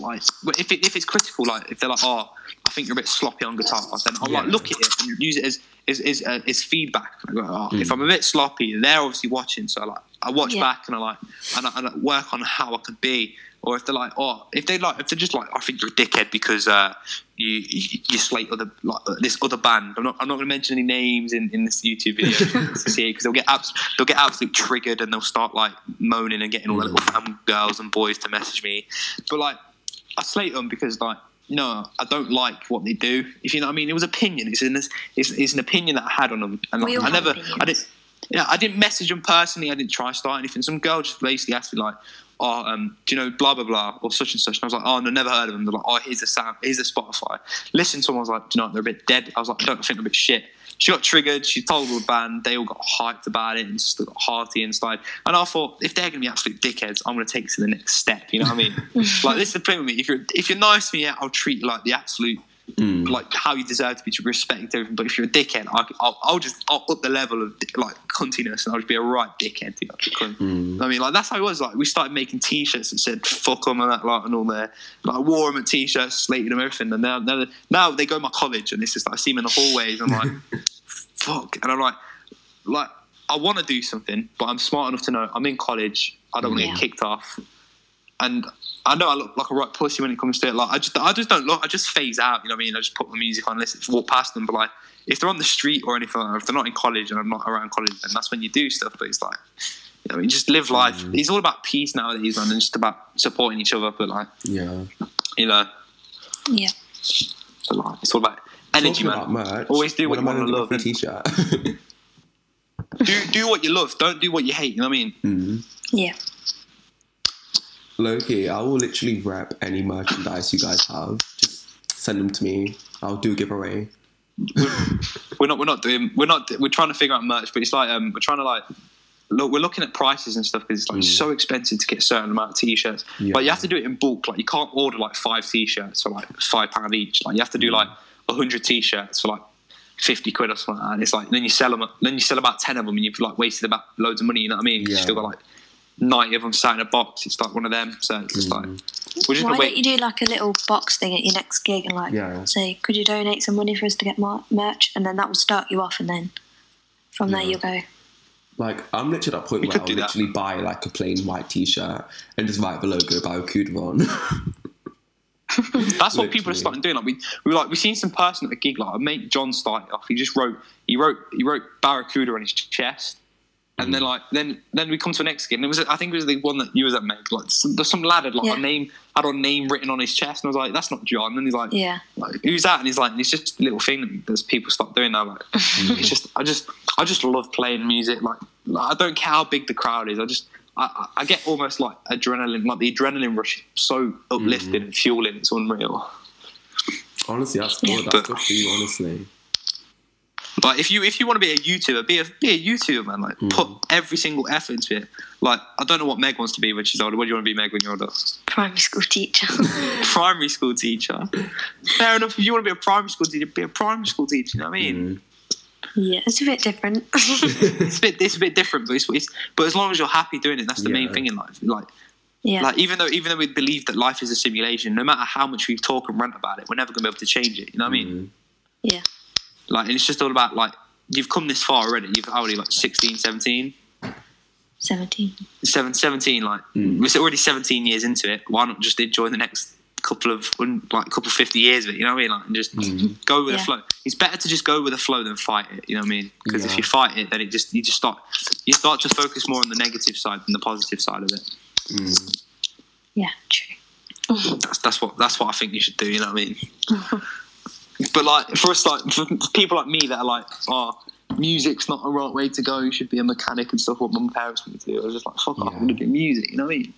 like if it, if it's critical like if they're like oh I think you're a bit sloppy on guitar, then I'll like look at it and use it as as as, uh, as feedback. I go, oh, if I'm a bit sloppy, they're obviously watching, so I like I watch Yeah. back and I like and I, and I work on how I could be. Or if they're like, oh, if they like, if they're just like, I think you're a dickhead because uh, you, you you slate other like uh, this other band. I'm not I'm not going to mention any names in, in this YouTube video because they'll get abs- they'll get absolutely triggered and they'll start like moaning and getting all the little fam girls and boys to message me. But like, I slate them because like. No, I don't like what they do. If you know what I mean, it was opinion. It's an it's, it's an opinion that I had on them, and like, I never, I didn't, yeah, I didn't message them personally. I didn't try to start anything. Some girl just basically asked me like, "Oh, um, do you know blah blah blah or such and such?" And I was like, "Oh, no, never heard of them." They're like, "Oh, here's a sound, here's a Spotify." Listen to them. I was like, "Do you know what? They're a bit dead." I was like, "I don't think they're a bit shit." She got triggered. She told the band. They all got hyped about it and just got hearty inside. And I thought, if they're going to be absolute dickheads, I'm going to take it to the next step. You know what I mean? like this is the thing with me. If you're if you're nice to me, yeah, I'll treat you like the absolute Mm. like how you deserve to be to respect everything. But if you're a dickhead, I, I'll, I'll just I'll up the level of like cuntiness and I'll just be a right dickhead. You know, cunt. Mm. I mean, like that's how it was. Like we started making T-shirts that said "fuck them" and that like and all there. Like I wore them at T-shirts, slated them everything, and now now, now they go to my college and it's just like I see them in the hallways. and I'm like, fuck, and I'm like, like I want to do something, but I'm smart enough to know I'm in college. I don't want to Yeah. get kicked off and I know I look like a right pussy when it comes to it. Like I just, I just don't look. I just phase out. You know what I mean? I just put my music on, listen, walk past them. But like, if they're on the street or anything, or if they're not in college and I'm not around college, then that's when you do stuff. But it's like, you know, what I mean, just live life. It's all about peace nowadays, man, and just about supporting each other. But like, Yeah. you know, Yeah. but like, it's all about energy, Talking man. about merch. Always do what when you am I wanna gonna get love, a free T-shirt. Do do what you love. Don't do what you hate. You know what I mean? mm. Yeah. Loki, I will literally wrap any merchandise you guys have. Just send them to me. I'll do a giveaway. we're not we're not doing we're not we're trying to figure out merch, but it's like um we're trying to like look we're looking at prices and stuff because it's like so expensive to get a certain amount of t-shirts. Yeah. But you have to do it in bulk. Like you can't order like five t-shirts for like five pound each. Like you have to do like a hundred t-shirts for like fifty quid or something. Like that. And it's like then you sell them then you sell about ten of them and you've like wasted about loads of money. You know what I mean? Yeah. You still got like ninety of them sat in a box. It's like one of them. So it's just like mm. we're just Why gonna don't you do like a little box thing at your next gig and like Yeah. say, could you donate some money for us to get mer- merch? And then that will start you off, and then from there Yeah. you'll go. Like I'm literally at that point We where could I'll do that. literally buy like a plain white T-shirt and just write the logo Barracuda on. That's what people are Literally. starting doing. Like we, we were like we seen some person at a gig. Like a mate John started off. He just wrote he wrote he wrote Barracuda on his chest, and Mm. then like then then we come to the next. And it was I think it was the one that you was at Meg. Like some, there's some lad had like Yeah. a name had a name written on his chest, and I was like that's not John. And he's like Yeah. like, who's that? And he's like, it's just a little thing that people stop doing now. Like, it's just, I just, I just love playing music. Like, like, I don't care how big the crowd is. I just, I, I- get almost like adrenaline, like the adrenaline rush, is so uplifting and fueling. It's unreal. honestly, that's good. That's good for you, honestly. Like, if you if you want to be a YouTuber, be a be a YouTuber, man. Like, put hmm. every single effort into it. Like, I don't know what Meg wants to be when she's older. What do you want to be, Meg, when you're older? Primary school teacher. primary school teacher. Fair enough. If you want to be a primary school teacher, be a primary school teacher. You know what I mean? Hmm. yeah, it's a bit different. it's a bit it's a bit different, but it's, it's but as long as you're happy doing it, that's the main thing in life. Like yeah. like even though even though we believe that life is a simulation, no matter how much we talk and rant about it, we're never gonna be able to change it. You know what I mean? Hmm. yeah. Like and it's just all about like you've come this far already. You've already like 16, 17. 17. Seven, 17 like Mm. we're already 17 years into it why not just enjoy the next couple of like couple fifty years of it. You know what I mean? Like, and just go with the flow. It's better to just go with the flow than fight it. You know what I mean? Because if you fight it, then it just you just start you start to focus more on the negative side than the positive side of it. Yeah, true. That's that's what that's what I think you should do. You know what I mean? but like for us, like for people like me that are like, oh, music's not the right way to go. You should be a mechanic and stuff. What my parents want me to do. I was just like, fuck, off, I'm gonna do music. You know what I mean?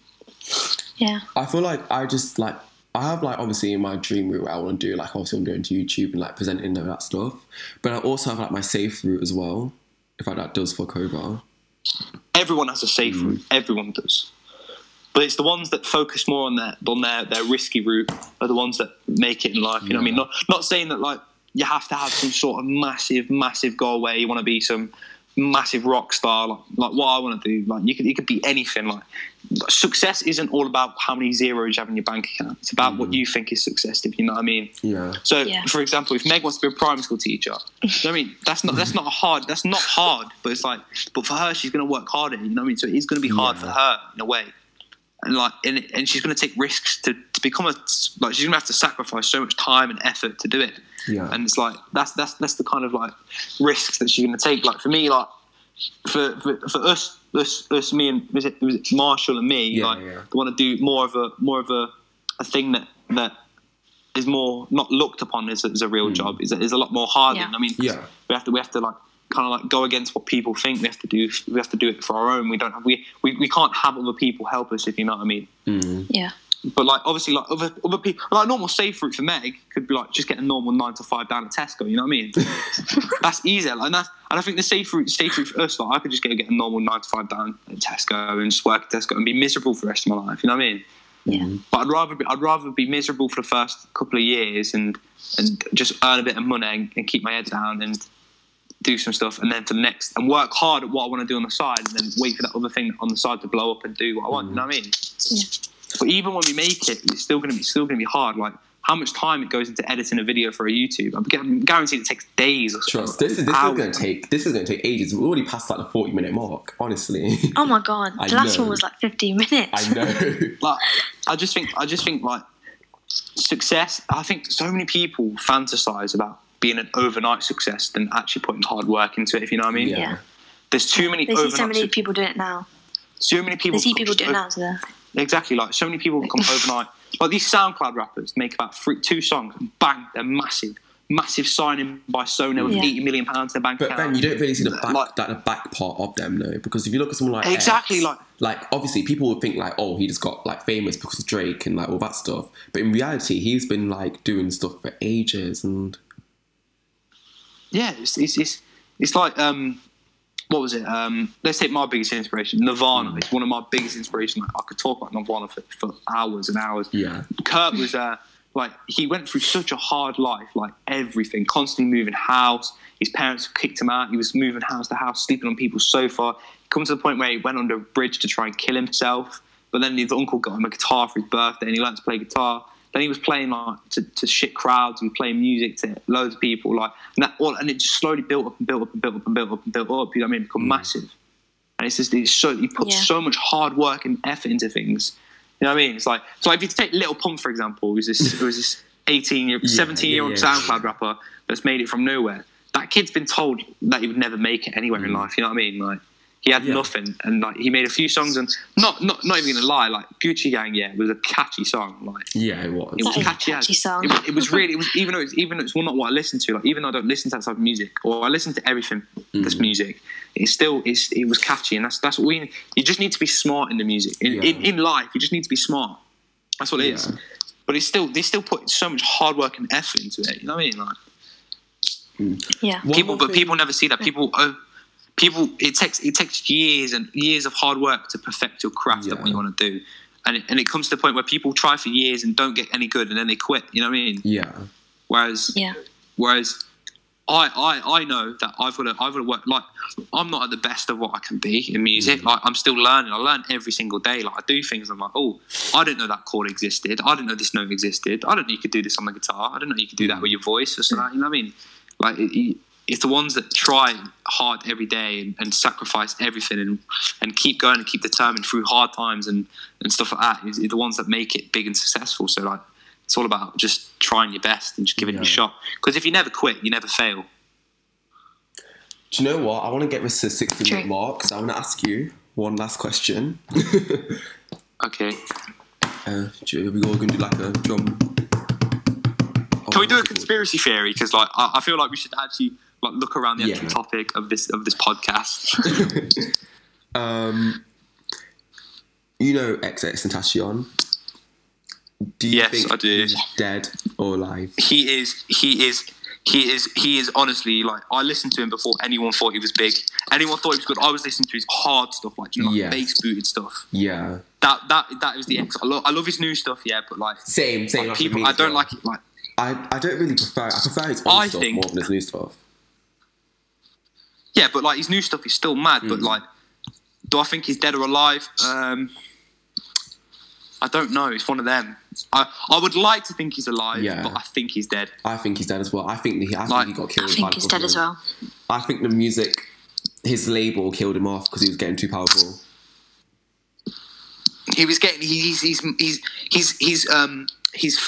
Yeah. I feel like I just like I have like obviously in my dream route I want to do like obviously I'm going to YouTube and like presenting and that stuff, but I also have like my safe route as well. If like that does fuck over. Everyone has a safe mm. route. Everyone does. But it's the ones that focus more on their on their, their risky route are the ones that make it in life. You know what I mean? Not not saying that like you have to have some sort of massive, massive goal where you want to be some massive rock star, like like what I want to do. Like you could you could be anything. Like success isn't all about how many zeros you have in your bank account. It's about what mm-hmm. you think is success. If you know what I mean. Yeah. So, Yeah. for example, if Meg wants to be a primary school teacher, you know what I mean, that's not that's not hard. That's not hard, but it's like, but for her, she's going to work harder. You know what I mean? So it's going to be hard Yeah. for her in a way, and like, and, and she's going to take risks to, to become a like she's going to have to sacrifice so much time and effort to do it. Yeah. And it's like that's that's that's the kind of like risks that she's going to take. Like for me, like for for, for us, us, us, me and was it, was it Marshall and me, Yeah, like yeah. want to do more of a more of a, a thing that that is more not looked upon as, as a real hmm. job. Is is a lot more harder. Yeah. I mean. Yeah. we have to we have to like kind of like go against what people think. We have to do we have to do it for our own. We don't have we we, we can't have other people help us if you know what I mean. Mm. Yeah. But like obviously like other other people like normal safe route for Meg could be like just get a normal nine to five down at Tesco. You know what I mean? that's easier. Like, and that's and I think the safe route safe route for us like I could just go get a normal nine to five down at Tesco and just work at Tesco and be miserable for the rest of my life. You know what I mean? Yeah. But I'd rather be, I'd rather be miserable for the first couple of years and and just earn a bit of money and, and keep my head down and do some stuff and then for the next and work hard at what I want to do on the side and then wait for that other thing on the side to blow up and do what I want. You know what I mean? Yeah. But even when we make it, it's still gonna be still gonna be hard. Like how much time it goes into editing a video for a YouTube. I'm gu- guaranteed it takes days or Trust. so. This is this is gonna take this is gonna take ages. We're already past like the forty minute mark, honestly. Oh my god. The last know. one was like 15 minutes. I know. like I just think I just think like success. I think so many people fantasize about being an overnight success than actually putting hard work into it. If you know what I mean. Yeah. Yeah. There's too many They see so many suc- people doing it now. so many people. They see people just doing it now, so they're Exactly, like so many people come overnight. Like these SoundCloud rappers make about three, two songs, and bang, they're massive, massive signing by Sony with Yeah. eighty million pounds in their bank But account. Ben, you don't really see the back, Like- that the back part of them though, because if you look at someone like Exactly, X, like- like obviously people would think like, oh, he just got like famous because of Drake and like all that stuff. But in reality, he's been like doing stuff for ages, and yeah, it's it's it's, it's like um, what was it? Um, let's take my biggest inspiration, Nirvana. It's one of my biggest inspirations. Like, I could talk about Nirvana for, for hours and hours. yeah, Kurt was uh, like he went through such a hard life, like everything, constantly moving house. His parents kicked him out. He was moving house to house, sleeping on people's sofa. He come to the point where he went under a bridge to try and kill himself. But then his uncle got him a guitar for his birthday, and he learned to play guitar. Then he was playing like to, to shit crowds and playing music to loads of people, like and that all, and it just slowly built up and built up and built up and built up and built up. You know what I mean? Become mm. massive. And it's just it's so he put Yeah. so much hard work and effort into things. You know what I mean? It's like so if you take Lil Pump for example, who's this who's this eighteen year, Yeah, seventeen year old yeah, yeah. SoundCloud rapper that's made it from nowhere. That kid's been told that he would never make it anywhere in mm. life. You know what I mean? Like he had Mm. Yeah. nothing, and like he made a few songs, and not not not even gonna lie, like Gucci Gang, yeah, was a catchy song. Like yeah, it was. it was That is a catchy, catchy as- song. It, was- it was really, it was even though it's even though it's not what I listen to. Like even though I don't listen to that type of music, or I listen to everything that's Mm. music, it's still it's it was catchy, and that's that's what we. You just need to be smart in the music. In Yeah. in, in life, you just need to be smart. That's what it is. Yeah. But it's still they still put so much hard work and effort into it. You know what I mean? Like yeah. People, but people never see that. People, oh, people. It takes it takes years and years of hard work to perfect your craft at what you want to do, and it, and it comes to the point where people try for years and don't get any good, and then they quit. You know what I mean? Yeah, Whereas, Yeah. whereas, I, I, I know that I've got to, I've got to work. Like, I'm not at the best of what I can be in music. Mm-hmm. Like, I'm still learning. I learn every single day. Like, I do things. I'm like, oh, I didn't know that chord existed. I didn't know this note existed. I didn't know you could do this on the guitar. I didn't know you could do that mm. with your voice or something. You know what I mean? Like, it, it, it's the ones that try hard every day and, and sacrifice everything and, and keep going and keep determined through hard times and, and stuff like that is, is the ones that make it big and successful. So, like, It's all about just trying your best and just giving it a shot. Because if you never quit, you never fail. Do you know what? I want to get rid of the 60 minute mark because I want to ask you one last question. Okay. uh, do we all going to do like a drum? Can we do a conspiracy theory? Because like I, I feel like we should actually like look around the actual topic of this of this podcast. um, you know XXXTentacion. Do you Yes, think I do. he's dead or alive? he is he is he is he is honestly like I listened to him before anyone thought he was big. Anyone thought he was good. I was listening to his hard stuff, like you know, like bass booted stuff. Yeah. That that that was the X. I love I love his new stuff, yeah, but like, Same, same. like people, I don't well. like it. Like I, I don't really prefer. I prefer his old I stuff think- more than his new stuff. yeah, but like his new stuff is still mad. But Mm. like, do I think he's dead or alive? Um, I don't know. It's one of them. I I would like to think he's alive, Yeah. but I think he's dead. I think he's dead as well. I think he, I Like, think he got killed. I think the he's dead as well. I think the music, his label killed him off because he was getting too powerful. he was getting he's he's he's he's he's um he's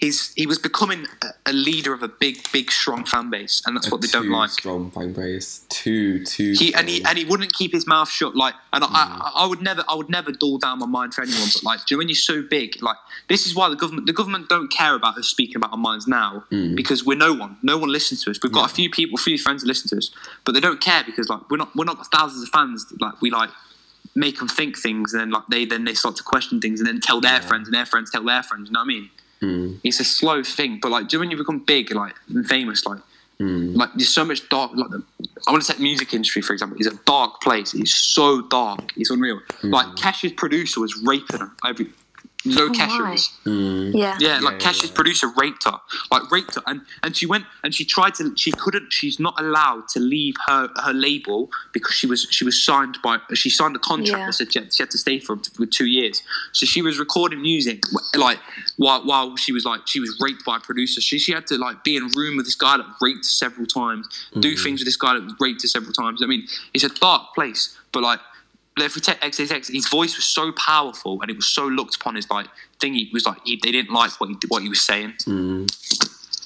he's he was becoming a, a leader of a big big strong fan base and that's what they don't like Strong fan base. Too too. he and he and he wouldn't keep his mouth shut like and I, I, I would never I would never dull down my mind for anyone but like do you know when you're so big like this is why the government the government don't care about us speaking about our minds now Mm. because we're no one no one listens to us we've got Yeah. a few people a few friends that listen to us but they don't care because like we're not we're not thousands of fans like we like make them think things and then like they then they start to question things and then tell their Yeah. friends and their friends tell their friends you know what I mean Mm, it's a slow thing but like do you know when you become big like and famous like mm. like there's so much dark like the, I want to take the music industry for example it's a dark place. It's so dark. It's unreal. Like Cash's producer was raping her every no Oh, Kesha my. Mm. Yeah. yeah, like Yeah, Kesha's yeah. producer raped her, like raped her, and and she went and she tried to. She couldn't. She's not allowed to leave her her label because she was she was signed by. She signed a contract Yeah. that said she had, she had to stay for for two years. So she was recording music like while while she was like she was raped by a producer. She she had to like be in a room with this guy that raped her several times, do things with this guy that raped her several times. I mean, it's a dark place, but like we take XXX, his voice was so powerful and it was so looked upon as like thing. He was like he, they didn't like what he what he was saying. Mm.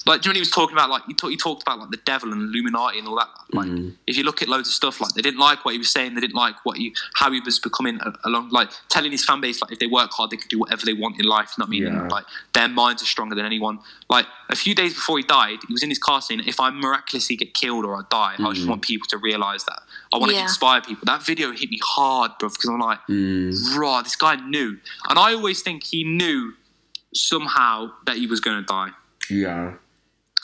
Like, do you know when he was talking about like he, talk, he talked about like the devil and Illuminati and all that. Like, Mm. if you look at loads of stuff, like they didn't like what he was saying. They didn't like what he how he was becoming along. Like telling his fan base like if they work hard, they could do whatever they want in life. You know what I mean? Yeah. And, like their minds are stronger than anyone. Like a few days before he died, he was in his car saying, "If I miraculously get killed or I die, I Mm. just want people to realize that. I want to inspire people." That video hit me hard, bro, because I'm like, Mm. raw. This guy knew, and I always think he knew somehow that he was going to die. Yeah.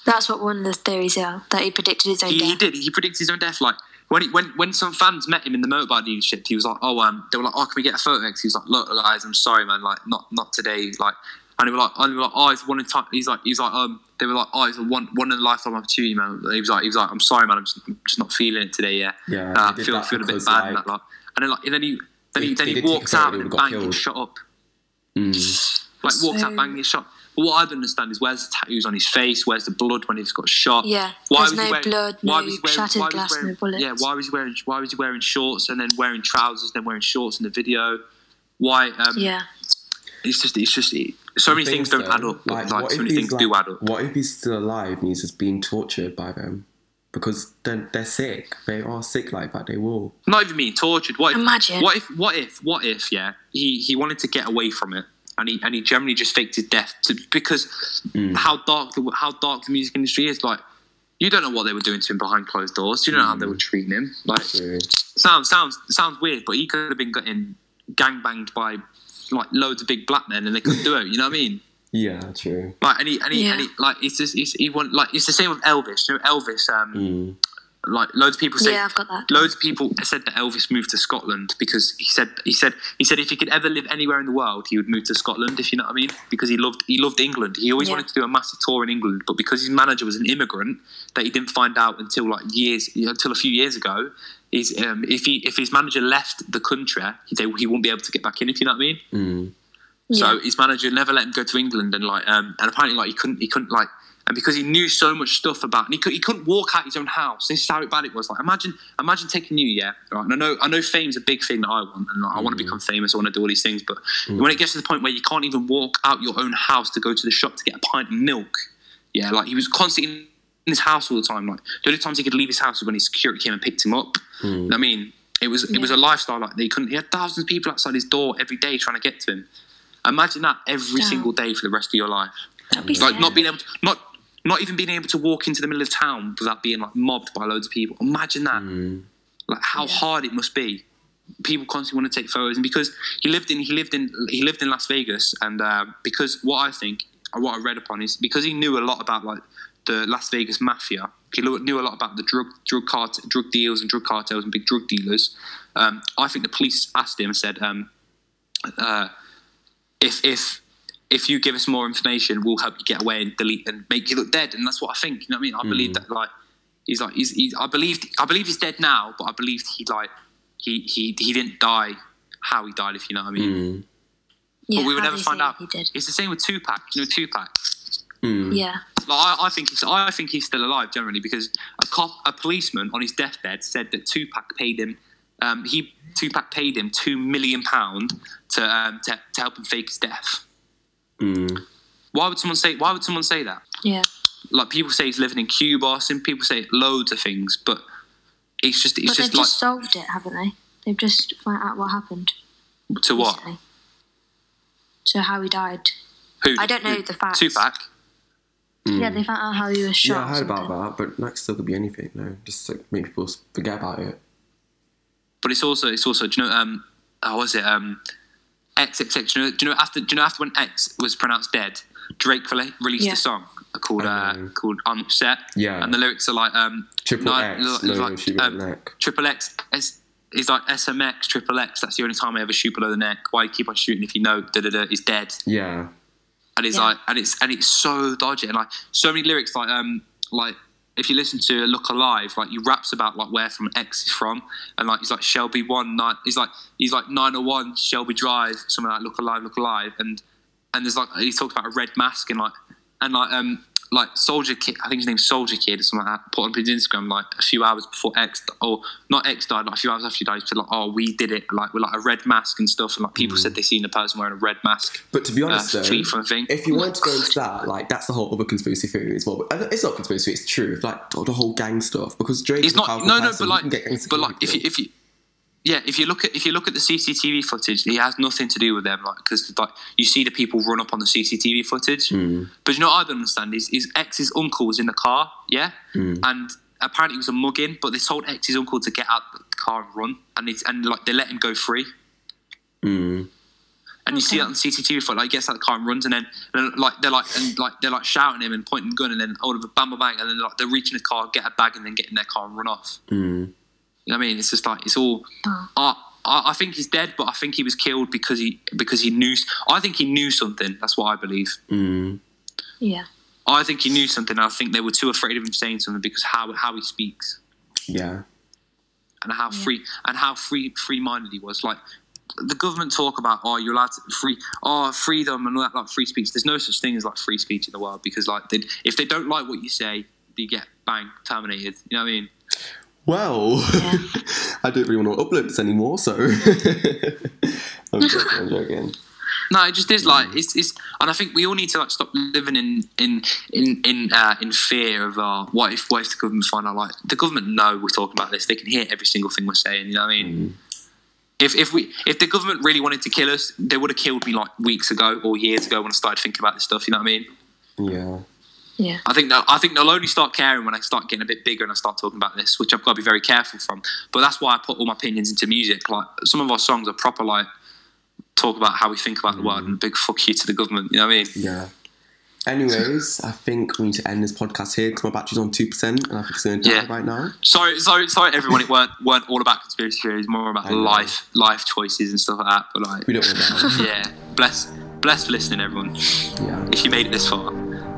That's what one of the theories are that he predicted his own He, he did. He predicted his own death. Like when he, when when some fans met him in the motorbike dealership, he was like, "Oh, um," they were like, "Oh, can we get a photo?" next?" He was like, "Look, guys, I'm sorry, man. Like, not not today. Like." And they were like, and they were like, oh, it's one in time. He's like, he's like, um, they were like, oh, it's a one, one in a lifetime opportunity, man. He was like, he was like, I'm sorry, man, I'm just, I'm just not feeling it today. Yeah, Yeah, uh, they did feel feel a bit because, bad and like, that. Like, and then like, and then he, then he, If then he walks out and would've got bang, gets killed. shot up. Mm. Like walks out So- banging his shot. But what I don't understand is where's the tattoos on his face? Where's the blood when he's got shot? Yeah, Why there's was he no wearing- blood, why no was he wearing- shattered why was glass, wearing- no bullets. Yeah, why was he wearing why was he wearing shorts and then wearing trousers, then wearing shorts in the video? Why? Um, Yeah. It's just it's just it, so many The things thing don't is, add though, up. But like, so many things like- do add up. What if he's still alive and he's just being tortured by them? Because they're, they're sick. They are sick like that. They will. Not even being tortured. What if? Imagine. What if? What if? What if? Yeah, he he wanted to get away from it. And he, and he generally just faked his death to, because Mm. how dark the how dark the music industry is. Like you don't know what they were doing to him behind closed doors. You don't know how they were treating him. Like So, sounds sounds sounds weird, but he could have been getting gang banged by like loads of big black men, and they couldn't do it. You know what I mean? yeah, true. Like and he and he, Yeah. and he like it's just it's he want like it's the same with Elvis. You know Elvis. Um, Mm. Like loads of people say. Yeah, I've got that. Loads of people said that Elvis moved to Scotland because he said he said he said if he could ever live anywhere in the world, he would move to Scotland. If you know what I mean, because he loved he loved England. He always Yeah. wanted to do a massive tour in England, but because his manager was an immigrant, that he didn't find out until like years until a few years ago. Is um, if he if his manager left the country, he, they, he won't be able to get back in. If you know what I mean. Mm. So Yeah. his manager never let him go to England, and like, um, and apparently, like, he couldn't, he couldn't, like, and because he knew so much stuff about, and he, could, he couldn't walk out his own house. This is how bad it was. Like imagine, imagine taking you, yeah, right. And I know, I know, fame's a big thing that I want, and like, I want to mm. become famous. I want to do all these things, but mm. when it gets to the point where you can't even walk out your own house to go to the shop to get a pint of milk, yeah, like he was constantly in his house all the time. Like the only times he could leave his house was when his security came and picked him up. Mm. I mean, it was it was a lifestyle like that. He couldn't. He had thousands of people outside his door every day trying to get to him. Imagine that every Damn. single day for the rest of your life. That'd be Like not being able to not not even being able to walk into the middle of town without being like mobbed by loads of people. Imagine that. Like how Yeah. hard it must be. People constantly want to take photos, and because he lived in he lived in he lived in Las Vegas, and uh, because what I think or what I read upon is because he knew a lot about like the Las Vegas mafia. He knew knew a lot about the drug drug cart drug deals and drug cartels and big drug dealers. Um, I think the police asked him and said, um, uh, "If if if you give us more information, we'll help you get away and delete and make you look dead." And that's what I think. You know what I mean? I believe that like he's like he's, he's I believe I believe he's dead now, but I believe he like he he he didn't die how he died. If you know what I mean. Mm. yeah, but we would never find out. He did. It's the same with Tupac. You know Tupac. Mm. Yeah. Like, I, I think he's I think he's still alive generally because a cop a policeman on his deathbed said that Tupac paid him um, he Tupac paid him two million pound to, um, to to help him fake his death. Mm. Why would someone say Why would someone say that? Yeah. Like people say he's living in Cuba. Some people say loads of things, but it's just it's But they've just like just solved it, haven't they? They've just found out what happened. to what? recently. So how he died. Who? I don't know who- the facts. Tupac. Yeah, they found out how he was shot. Yeah, I or heard about that, but that still could be anything. No, just like make people forget about it. but it's also it's also do you know um how was it um XXX do you know, do you know after do you know after when X was pronounced dead Drake rele- released Yeah. a song called I uh, called I'm Upset Yeah. and the lyrics are like um Triple no, X, no, like, shoot me um, on the neck. Triple X is is like SMX Triple X that's the only time I ever shoot below the neck why keep on shooting if you know da da da is dead Yeah. and it's Yeah. like and it's and it's so dodgy and like so many lyrics like um like if you listen to Look Alive, like he raps about like where from X is from, and like he's like Shelby one nine, he's like he's like nine oh one Shelby Drive, something like Look Alive, Look Alive, and and there's like he talks about a red mask and like and like um like Soldier Kid, I think his name's Soldier Kid or something like that, put on his Instagram like a few hours before X or not X died, like a few hours after he died, he said like oh we did it like with like a red mask and stuff, and like people said they seen a person wearing a red mask. But to be Uh, honest, though, tweet from thing. if you wanted to go into that, like that's the whole other conspiracy theory as well. But it's not conspiracy; it's true. Like the whole gang stuff, because Drake It's is a not no no, person, but like but like if you if you yeah if you look at if you look at the CCTV footage, it has nothing to do with them. Like because like you see the people run up on the CCTV footage, Hmm. but you know what I don't understand is his ex's uncle was in the car, yeah, Hmm. and apparently it was a mugging, but they told ex's uncle to get out the car and run, and it's and like they let him go free. Mm. And you see that on CCTV footage, like he gets out of the car and runs, and then, and then like they're like and like they're like shouting him and pointing the gun, and then all of a bam bam bang, and then like they're reaching the car, get a bag, and then get in their car and run off. Mm. You know what I mean? It's just like it's all. Oh. I, I I think he's dead, but I think he was killed because he because he knew. I think he knew something. That's what I believe. Mm. Yeah. I think he knew something. I think they were too afraid of him saying something because how how he speaks Yeah. and how free and how free free minded he was. Like the government talk about oh you're allowed to free oh freedom and all that like free speech. There's no such thing as like free speech in the world because like they, if they don't like what you say, you get bang terminated. You know what I mean? Well, Yeah. I don't really want to upload this anymore, so I'm joking. I'm joking. No, it just is like it's, it's and I think we all need to like stop living in in in in uh, in fear of uh, what if what if the government find out like the government know we're talking about this they can hear every single thing we're saying you know what I mean if if we if the government really wanted to kill us they would have killed me like weeks ago or years ago when I started thinking about this stuff you know what I mean Yeah. Yeah. I think that I think they'll only start caring when I start getting a bit bigger and I start talking about this which I've got to be very careful from but that's why I put all my opinions into music like some of our songs are proper like talk about how we think about the world mm. and big fuck you to the government you know what I mean Yeah. Anyways, I think we need to end this podcast here because my battery's on two percent, and I think it's going to die Yeah. right now. Sorry, sorry, sorry, everyone. It weren't weren't all about conspiracy theories. More about life, life choices and stuff like that. But like, We don't want to die. yeah, bless, bless for listening, everyone. yeah. If you made it this far,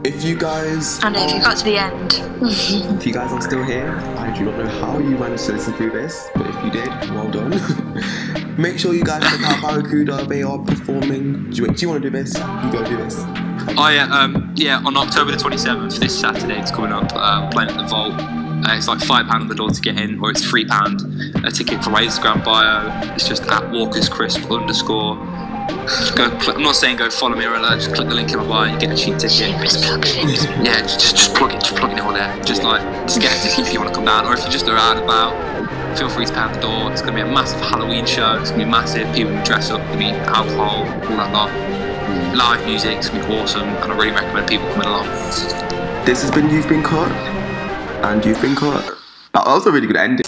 If you guys, And if you got to the end, if you guys are still here, I do not know how you managed to listen through this, but if you did, well done. Make sure you guys check out Barracuda. They are performing. Do you, do you want to do this? You go do this. Oh yeah, um, yeah. On October the twenty seventh, this Saturday, it's coming up. Uh, playing at the Vault. Uh, it's like five pound on the door to get in, or it's three pound. A ticket for my Instagram bio. It's just at Walker's Crisp underscore. Go. Click, I'm not saying go follow me or anything. Just click the link in my bio. You get a cheap ticket. Yeah, just just plug it. Just plug it all there. Just like just get a ticket if you want to come down, or if you're just and about. Feel free to pound the door. It's to be a massive Halloween show. It's to be massive. People will dress up. There'll be alcohol, all that lot. Live music. It's to be awesome, and I really recommend people coming along. This has been You've Been Caught, and You've Been Caught. That was a really good ending.